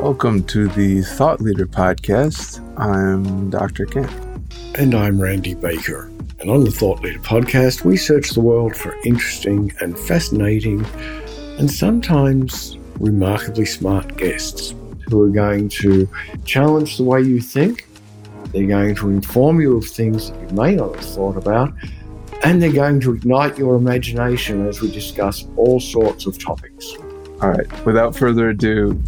Welcome to the Thought Leader Podcast. I'm Dr. Kent. And I'm Randy Baker. And on the Thought Leader Podcast, we search the world for interesting and fascinating and sometimes remarkably smart guests who are going to challenge the way you think. They're going to inform you of things that you may not have thought about. And they're going to ignite your imagination as we discuss all sorts of topics. All right, without further ado.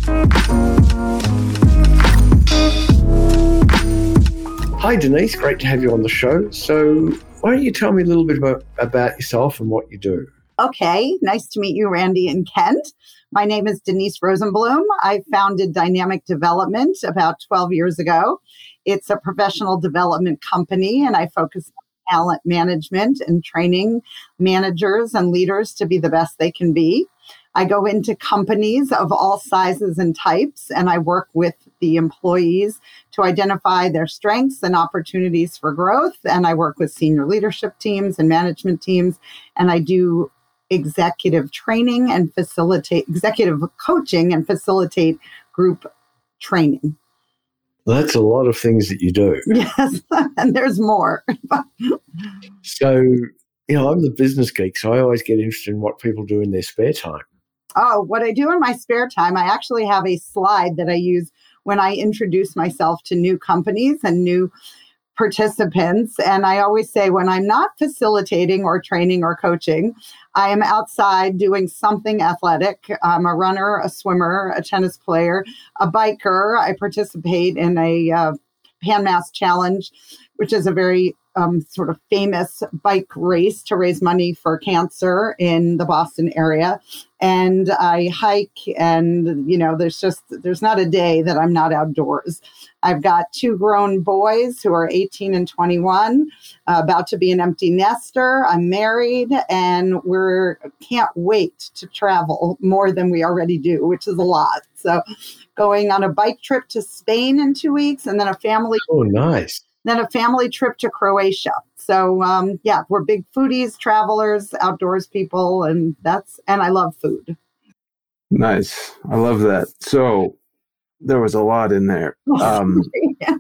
Hi, Denise. Great to have you on the show. So, why don't you tell me a little bit about, about yourself and what you do? Okay, nice to meet you, Randy and Kent. My name is Denise Rosenblum. I founded Dynamic Development about 12 years ago. It's a professional development company, and I focus on talent management and training managers and leaders to be the best they can be. I go into companies of all sizes and types, and I work with the employees to identify their strengths and opportunities for growth. And I work with senior leadership teams and management teams, and I do executive training and facilitate executive coaching and facilitate group training. That's a lot of things that you do. Yes, and there's more. so, you know, I'm the business geek, so I always get interested in what people do in their spare time. Oh, what I do in my spare time, I actually have a slide that I use when I introduce myself to new companies and new participants. And I always say, when I'm not facilitating or training or coaching, I am outside doing something athletic. I'm a runner, a swimmer, a tennis player, a biker. I participate in a uh, Pan Mass Challenge, which is a very um, sort of famous bike race to raise money for cancer in the Boston area. And I hike, and you know, there's just there's not a day that I'm not outdoors. I've got two grown boys who are 18 and 21, uh, about to be an empty nester. I'm married, and we're can't wait to travel more than we already do, which is a lot. So, going on a bike trip to Spain in two weeks, and then a family. Oh, nice then a family trip to Croatia. So um, yeah, we're big foodies, travelers, outdoors people, and that's and I love food. Nice, I love that. So there was a lot in there. Um, yeah.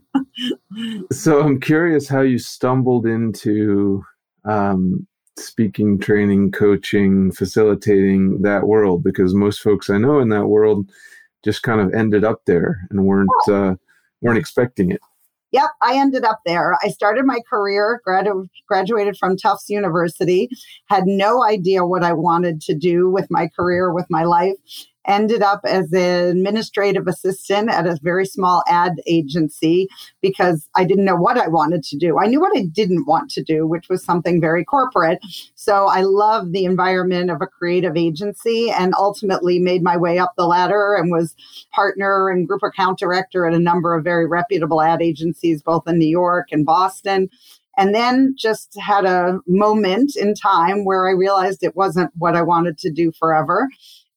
So I'm curious how you stumbled into um, speaking, training, coaching, facilitating that world, because most folks I know in that world just kind of ended up there and weren't uh, weren't expecting it. Yep, I ended up there. I started my career, gradu- graduated from Tufts University, had no idea what I wanted to do with my career, with my life ended up as an administrative assistant at a very small ad agency because I didn't know what I wanted to do. I knew what I didn't want to do, which was something very corporate. So I love the environment of a creative agency and ultimately made my way up the ladder and was partner and group account director at a number of very reputable ad agencies, both in New York and Boston and then just had a moment in time where I realized it wasn't what I wanted to do forever.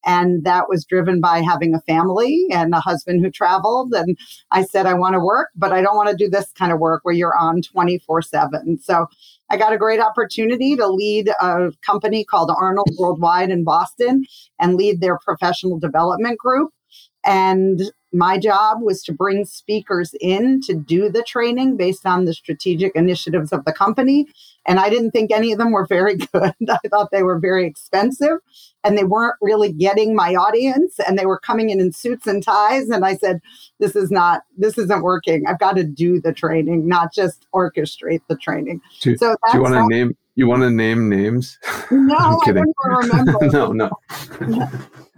And that was driven by having a family and a husband who traveled. And I said, I want to work, but I don't want to do this kind of work where you're on 24 7. So I got a great opportunity to lead a company called Arnold Worldwide in Boston and lead their professional development group. And my job was to bring speakers in to do the training based on the strategic initiatives of the company. And I didn't think any of them were very good. I thought they were very expensive and they weren't really getting my audience and they were coming in in suits and ties. And I said, this is not, this isn't working. I've got to do the training, not just orchestrate the training. Do, so do you want to name, you want to name names? No, I don't remember. no, no.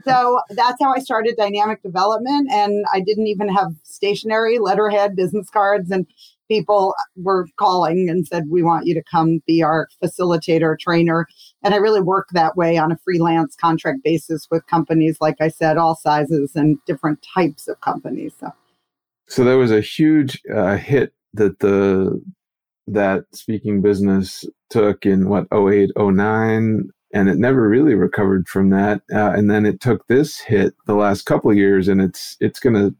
so that's how I started dynamic development. And I didn't even have stationery, letterhead, business cards. And people were calling and said, We want you to come be our facilitator, trainer. And I really work that way on a freelance contract basis with companies, like I said, all sizes and different types of companies. So, so there was a huge uh, hit that the that speaking business took in what 08 09 and it never really recovered from that uh, and then it took this hit the last couple of years and it's it's gonna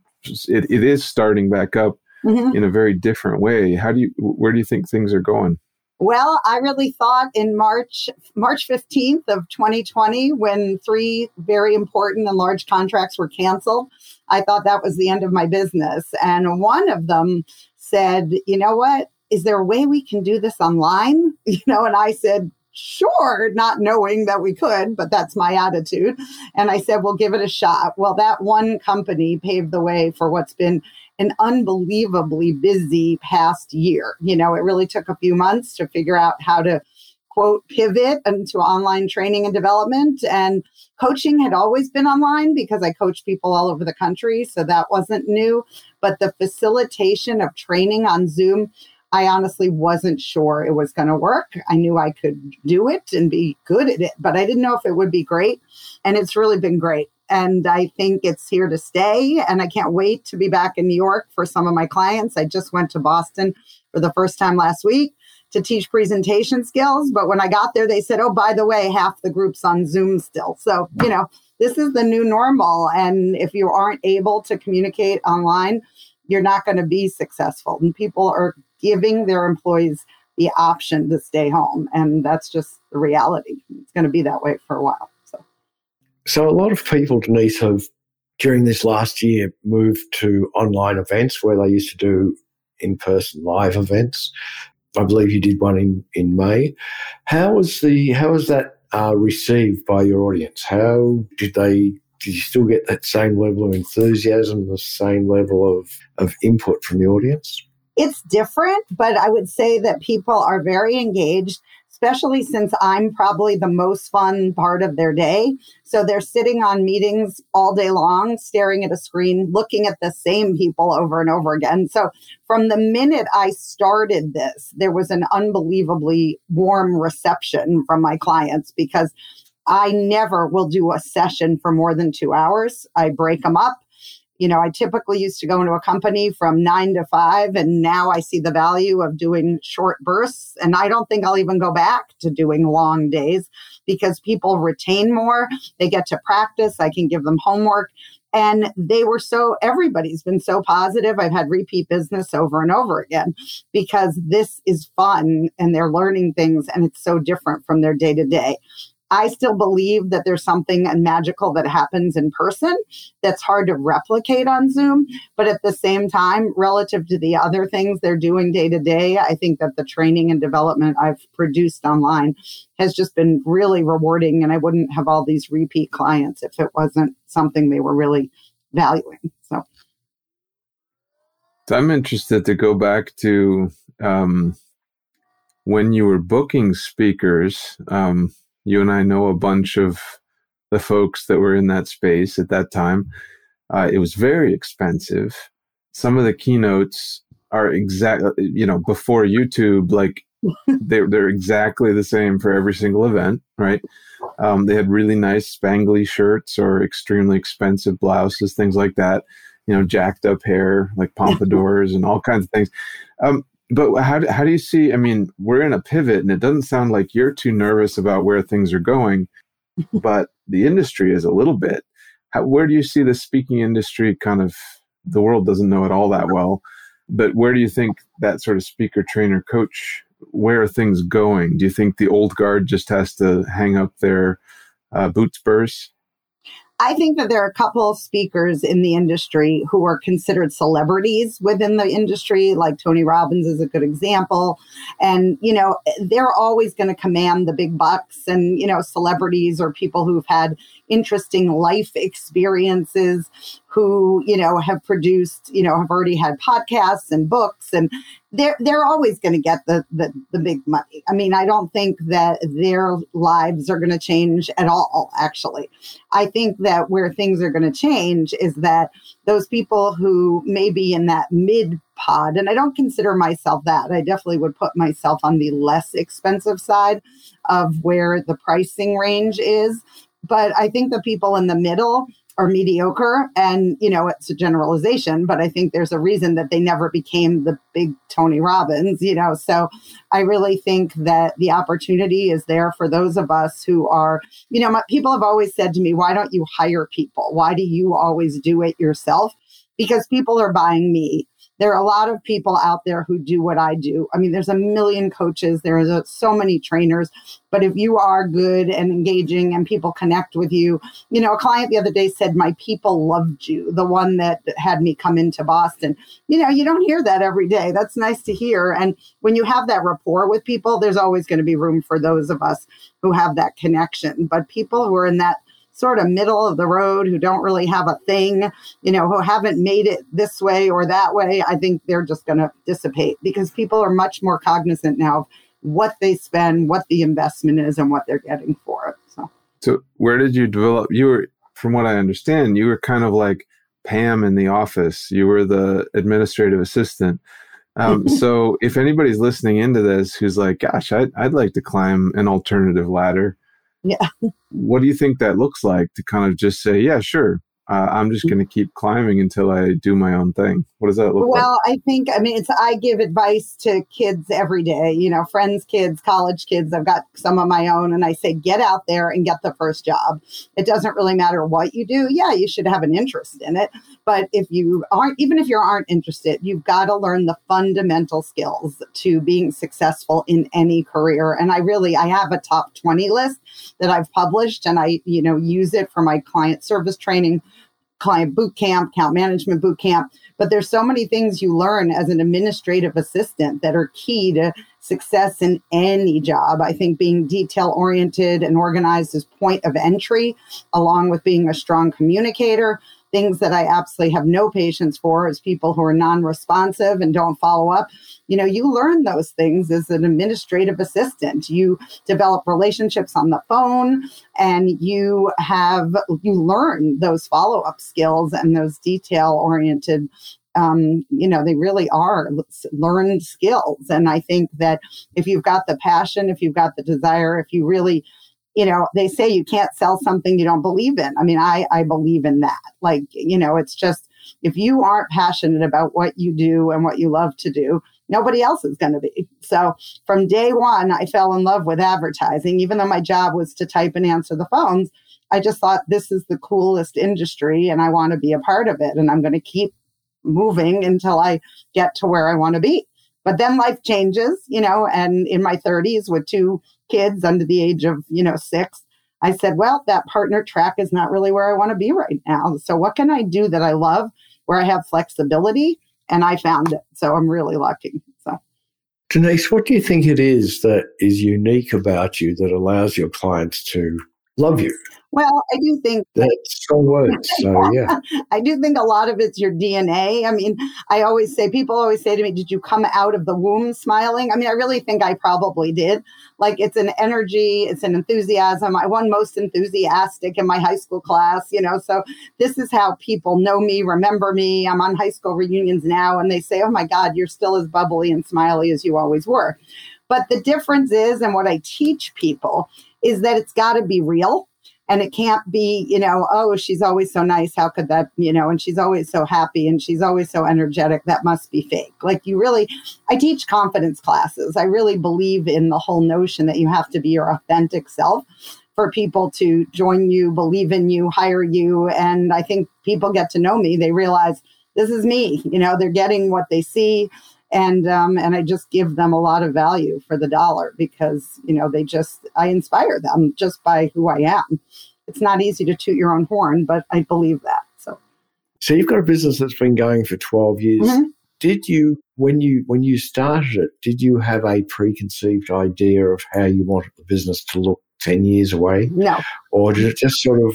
it, it is starting back up mm-hmm. in a very different way. How do you, where do you think things are going? Well, I really thought in March, March 15th of 2020, when three very important and large contracts were canceled, I thought that was the end of my business. And one of them said, you know what? Is there a way we can do this online? You know, and I said, sure, not knowing that we could, but that's my attitude. And I said, we'll give it a shot. Well, that one company paved the way for what's been an unbelievably busy past year. You know, it really took a few months to figure out how to quote pivot into online training and development and coaching had always been online because I coach people all over the country so that wasn't new but the facilitation of training on Zoom I honestly wasn't sure it was going to work. I knew I could do it and be good at it, but I didn't know if it would be great. And it's really been great. And I think it's here to stay. And I can't wait to be back in New York for some of my clients. I just went to Boston for the first time last week to teach presentation skills. But when I got there, they said, oh, by the way, half the group's on Zoom still. So, you know, this is the new normal. And if you aren't able to communicate online, you're not going to be successful. And people are giving their employees the option to stay home. And that's just the reality. It's going to be that way for a while. So, so a lot of people, Denise, have during this last year moved to online events where they used to do in person live events. I believe you did one in, in May. How was the how was that uh, received by your audience? How did they did you still get that same level of enthusiasm, the same level of, of input from the audience? It's different, but I would say that people are very engaged, especially since I'm probably the most fun part of their day. So they're sitting on meetings all day long, staring at a screen, looking at the same people over and over again. So from the minute I started this, there was an unbelievably warm reception from my clients because I never will do a session for more than two hours. I break them up. You know, I typically used to go into a company from nine to five, and now I see the value of doing short bursts. And I don't think I'll even go back to doing long days because people retain more. They get to practice. I can give them homework. And they were so, everybody's been so positive. I've had repeat business over and over again because this is fun and they're learning things and it's so different from their day to day. I still believe that there's something magical that happens in person that's hard to replicate on Zoom. But at the same time, relative to the other things they're doing day to day, I think that the training and development I've produced online has just been really rewarding. And I wouldn't have all these repeat clients if it wasn't something they were really valuing. So. I'm interested to go back to um, when you were booking speakers. Um, you and I know a bunch of the folks that were in that space at that time. Uh, it was very expensive. Some of the keynotes are exact, you know, before YouTube, like they're they're exactly the same for every single event, right? Um, they had really nice spangly shirts or extremely expensive blouses, things like that. You know, jacked up hair, like pompadours and all kinds of things. Um, but how do, how do you see i mean we're in a pivot and it doesn't sound like you're too nervous about where things are going but the industry is a little bit. How, where do you see the speaking industry kind of the world doesn't know it all that well but where do you think that sort of speaker trainer coach where are things going? Do you think the old guard just has to hang up their uh, boot spurs I think that there are a couple of speakers in the industry who are considered celebrities within the industry, like Tony Robbins is a good example. And, you know, they're always going to command the big bucks. And, you know, celebrities or people who've had interesting life experiences who you know have produced you know have already had podcasts and books and they're they're always going to get the, the the big money. I mean i don't think that their lives are going to change at all actually. I think that where things are going to change is that those people who may be in that mid pod and i don't consider myself that i definitely would put myself on the less expensive side of where the pricing range is but i think the people in the middle are mediocre and you know it's a generalization but i think there's a reason that they never became the big tony robbins you know? So i really think that the opportunity is there for those of us who are you know my, people have always said to me why don't you hire people? Why do you always do it yourself? Because people are buying me there are a lot of people out there who do what I do. I mean, there's a million coaches, there's a, so many trainers, but if you are good and engaging and people connect with you, you know, a client the other day said, My people loved you, the one that had me come into Boston. You know, you don't hear that every day. That's nice to hear. And when you have that rapport with people, there's always going to be room for those of us who have that connection. But people who are in that sort of middle of the road who don't really have a thing, you know, who haven't made it this way or that way, I think they're just going to dissipate because people are much more cognizant now of what they spend, what the investment is, and what they're getting for it. So, so where did you develop? You were, from what I understand, you were kind of like Pam in the office. You were the administrative assistant. Um, so if anybody's listening into this who's like, gosh, I'd, I'd like to climb an alternative ladder, yeah. What do you think that looks like to kind of just say, yeah, sure, uh, I'm just going to keep climbing until I do my own thing. What does that look well, like? Well, I think, I mean, it's, I give advice to kids every day, you know, friends, kids, college kids. I've got some of my own, and I say, get out there and get the first job. It doesn't really matter what you do. Yeah, you should have an interest in it. But if you aren't, even if you aren't interested, you've got to learn the fundamental skills to being successful in any career. And I really, I have a top 20 list that I've published, and I, you know, use it for my client service training client boot camp, account management boot camp. But there's so many things you learn as an administrative assistant that are key to success in any job. I think being detail oriented and organized is point of entry, along with being a strong communicator things that I absolutely have no patience for is people who are non responsive and don't follow up. You know, you learn those things as an administrative assistant. You develop relationships on the phone and you have, you learn those follow up skills and those detail oriented um, you know, they really are learned skills. And I think that if you've got the passion, if you've got the desire, if you really you know, they say you can't sell something you don't believe in. I mean, I, I believe in that. Like, you know, it's just if you aren't passionate about what you do and what you love to do, nobody else is going to be. So from day one, I fell in love with advertising, even though my job was to type and answer the phones. I just thought this is the coolest industry and I want to be a part of it. And I'm going to keep moving until I get to where I want to be. But then life changes, you know, and in my 30s with two kids under the age of, you know, six, I said, well, that partner track is not really where I want to be right now. So what can I do that I love where I have flexibility? And I found it. So I'm really lucky. So Denise, what do you think it is that is unique about you that allows your clients to love you? Well, I do think that's strong words. So yeah, I do think a lot of it's your DNA. I mean, I always say people always say to me, "Did you come out of the womb smiling?" I mean, I really think I probably did. Like it's an energy, it's an enthusiasm. I won most enthusiastic in my high school class, you know. So this is how people know me, remember me. I'm on high school reunions now, and they say, "Oh my God, you're still as bubbly and smiley as you always were." But the difference is, and what I teach people is that it's got to be real and it can't be you know oh she's always so nice. How could that you know and she's always so happy and she's always so energetic. That must be fake. Like you really i teach confidence classes. I really believe in the whole notion that you have to be your authentic self for people to join you believe in you hire you. And i think people get to know me. They realize this is me. You know they're getting what they see and um, and I just give them a lot of value for the dollar because you know they just I inspire them just by who I am. It's not easy to toot your own horn, but I believe that. So, so you've got a business that's been going for twelve years. Mm-hmm. Did you when you when you started it? Did you have a preconceived idea of how you wanted the business to look ten years away? No, or did it just sort of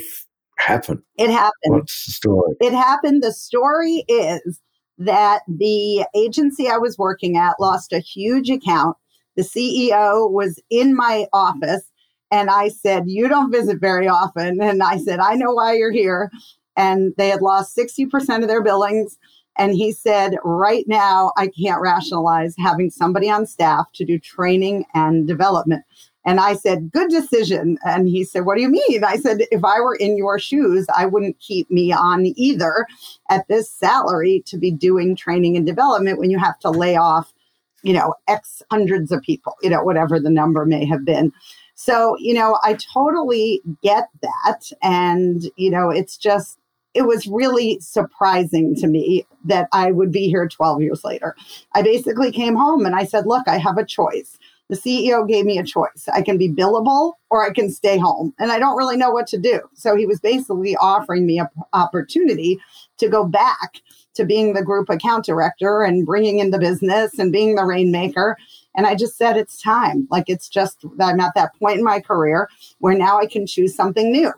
happen? It happened. What's the story? It happened. The story is that the agency I was working at lost a huge account. The CEO was in my office and I said, You don't visit very often. And I said, I know why you're here. And they had lost 60% of their billings. And he said, Right now, I can't rationalize having somebody on staff to do training and development. And I said, Good decision. And he said, What do you mean? I said, If I were in your shoes, I wouldn't keep me on either at this salary to be doing training and development when you have to lay off, you know, X hundreds of people, you know, whatever the number may have been. So, you know, I totally get that. And, you know, it's just, it was really surprising to me that I would be here 12 years later. I basically came home and I said, Look, I have a choice. The CEO gave me a choice. I can be billable or I can stay home. And I don't really know what to do. So he was basically offering me an opportunity to go back to being the group account director and bringing in the business and being the rainmaker. And I just said, it's time. Like, it's just, I'm at that point in my career where now I can choose something new.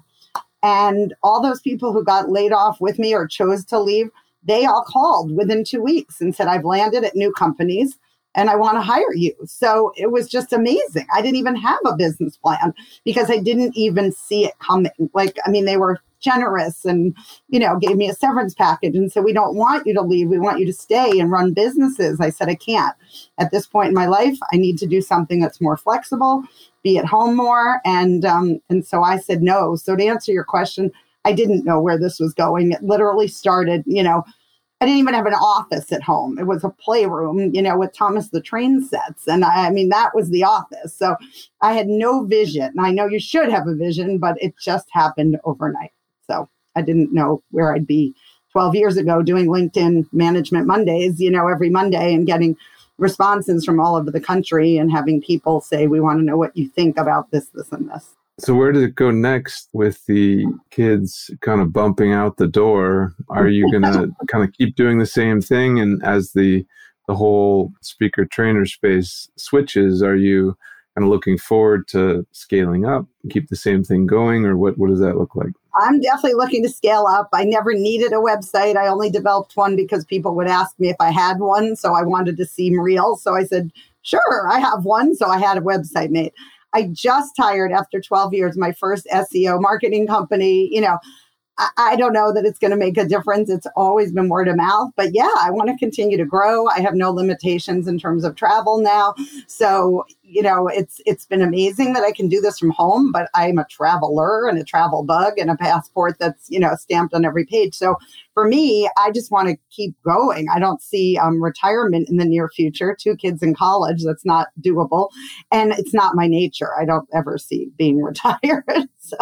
And all those people who got laid off with me or chose to leave, they all called within two weeks and said, I've landed at new companies and I want to hire you. So it was just amazing. I didn't even have a business plan because I didn't even see it coming. Like, I mean, they were generous and, you know, gave me a severance package and said, We don't want you to leave. We want you to stay and run businesses. I said, I can't. At this point in my life, I need to do something that's more flexible, be at home more. And um, and so I said no. So to answer your question, I didn't know where this was going. It literally started, you know, I didn't even have an office at home. It was a playroom, you know, with Thomas the Train sets. And I, I, mean, that was the office. So I had no vision. I know you should have a vision, but it just happened overnight. So I didn't know where I'd be 12 years ago doing LinkedIn Management Mondays, you know, every Monday and getting responses from all over the country and having people say, we want to know what you think about this, this, and this. So where did it go next with the kids kind of bumping out the door? Are you going to kind of keep doing the same thing and as the the whole speaker trainer space switches, are you kind of looking forward to scaling up, keep the same thing going or what what does that look like? I'm definitely looking to scale up. I never needed a website. I only developed one because people would ask me if I had one, so I wanted to seem real. So I said, "Sure, I have one." So I had a website made. I just hired after 12 years my first SEO marketing company. You know, I, I don't know that it's going to make a difference. It's always been word of mouth, but yeah, I want to continue to grow. I have no limitations in terms of travel now. So, you know, it's it's been amazing that I can do this from home, but I'm a traveler and a travel bug and a passport that's, you know, stamped on every page. So for me, I just want to keep going. I don't see um, retirement in the near future. Two kids in college, that's not doable. And it's not my nature. I don't ever see being retired. so,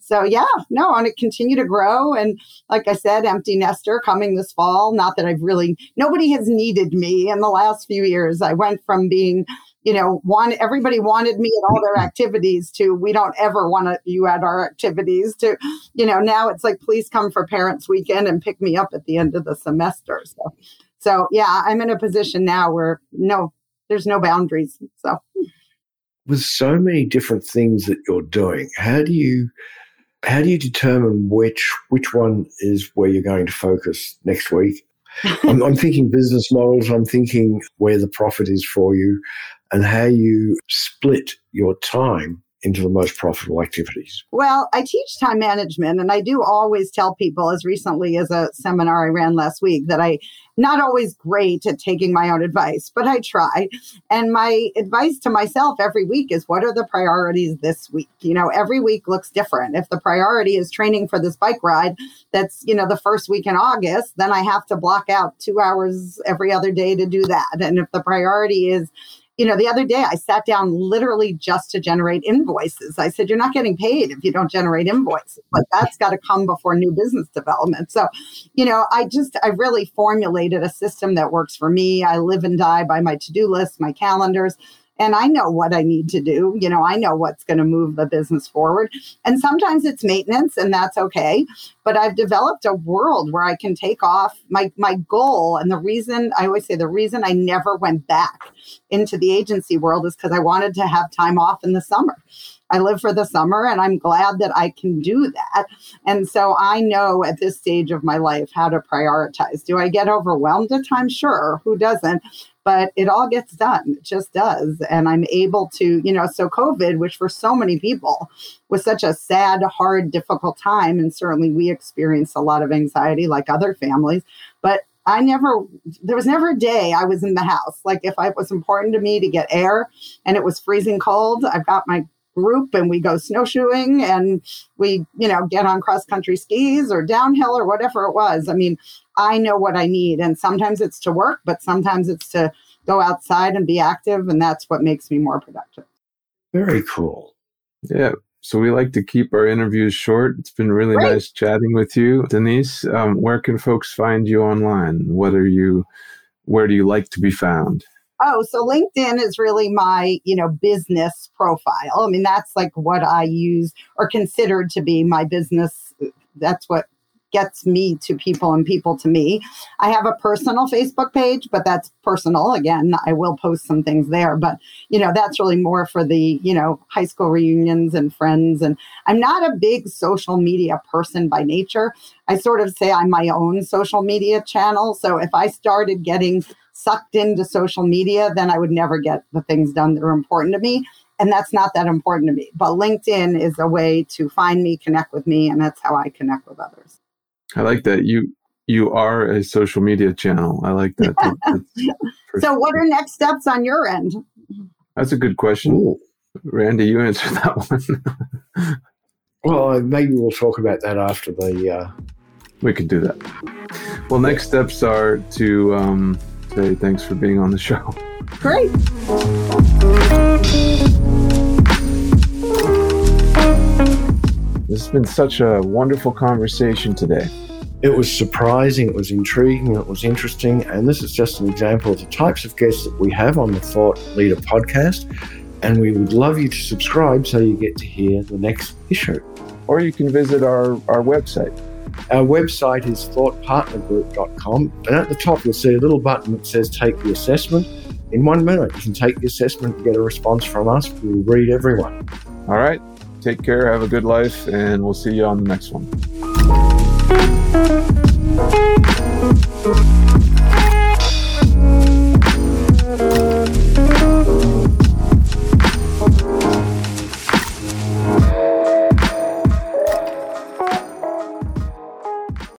so, yeah, no, I want to continue to grow. And like I said, empty nester coming this fall. Not that I've really, nobody has needed me in the last few years. I went from being you know, one everybody wanted me at all their activities to we don't ever want you at our activities to, you know, now it's like please come for parents weekend and pick me up at the end of the semester. So so yeah, I'm in a position now where no, there's no boundaries. So with so many different things that you're doing, how do you how do you determine which which one is where you're going to focus next week? I'm, I'm, thinking business models. I'm thinking where the profit is for you and how you split your time into the most profitable activities? Well, I teach time management, and I do always tell people, as recently as a seminar I ran last week, that I not always great at taking my own advice, but I try. And my advice to myself every week is what are the priorities this week? You know, every week looks different. If the priority is training for this bike ride that's, you know, the first week in August, then I have to block out two hours every other day to do that. And if the priority is you know, the other day I sat down literally just to generate invoices. I said, You're not getting paid if you don't generate invoices, but that's got to come before new business development. So, you know, I just, I really formulated a system that works for me. I live and die by my to do list, my calendars and I know what I need to do. You know, I know what's going to move the business forward. And sometimes it's maintenance, and that's okay. But I've developed a world where I can take off my my goal. And the reason I always say the reason I never went back into the agency world is because I wanted to have time off in the summer. I live for the summer and I'm glad that I can do that. And so I know at this stage of my life how to prioritize. Do I get overwhelmed at times? Sure. Who doesn't? but it all gets done. It just does. And I'm able to, you know, so COVID, which for so many people was such a sad, hard, difficult time. And certainly we experienced a lot of anxiety like other families. But I never, there was never a day I was in the house. Like if it was important to me to get air and it was freezing cold, I've got my group and we go snowshoeing and we, you know, get on cross country skis or downhill or whatever it was. I mean, I know what I need. And sometimes it's to work, but sometimes it's to go outside and be active. And that's what makes me more productive. Very cool. Yeah. So we like to keep our interviews short. It's been really Great. nice chatting with you, Denise. Um, where can folks find you online? What are you? Where do you like to be found? Oh, so LinkedIn is really my, you know, business profile. I mean, that's like what I use or considered to be my business. That's what gets me to people and people to me. I have a personal Facebook page, but that's personal. Again, I will post some things there, but you know, that's really more for the, you know, high school reunions and friends. And I'm not a big social media person by nature. I sort of say I'm my own social media channel. So if I started getting sucked into social media, then I would never get the things done that are important to me. And that's not that important to me. But LinkedIn is a way to find me, connect with me, and that's how I connect with others. I like that you you are a social media channel. I like that. so, what are next steps on your end? That's a good question, Ooh. Randy. You answer that one. well, maybe we'll talk about that after the. Uh... We can do that. Well, next steps are to um, say thanks for being on the show. Great. This has been such a wonderful conversation today. It was surprising, it was intriguing, it was interesting, and this is just an example of the types of guests that we have on the Thought Leader podcast. And we would love you to subscribe so you get to hear the next issue. Or you can visit our, our website. Our website is thoughtpartnergroup.com, and at the top you'll see a little button that says Take the Assessment. In one minute, you can take the assessment and get a response from us. We'll read everyone. All right. Take care, have a good life, and we'll see you on the next one.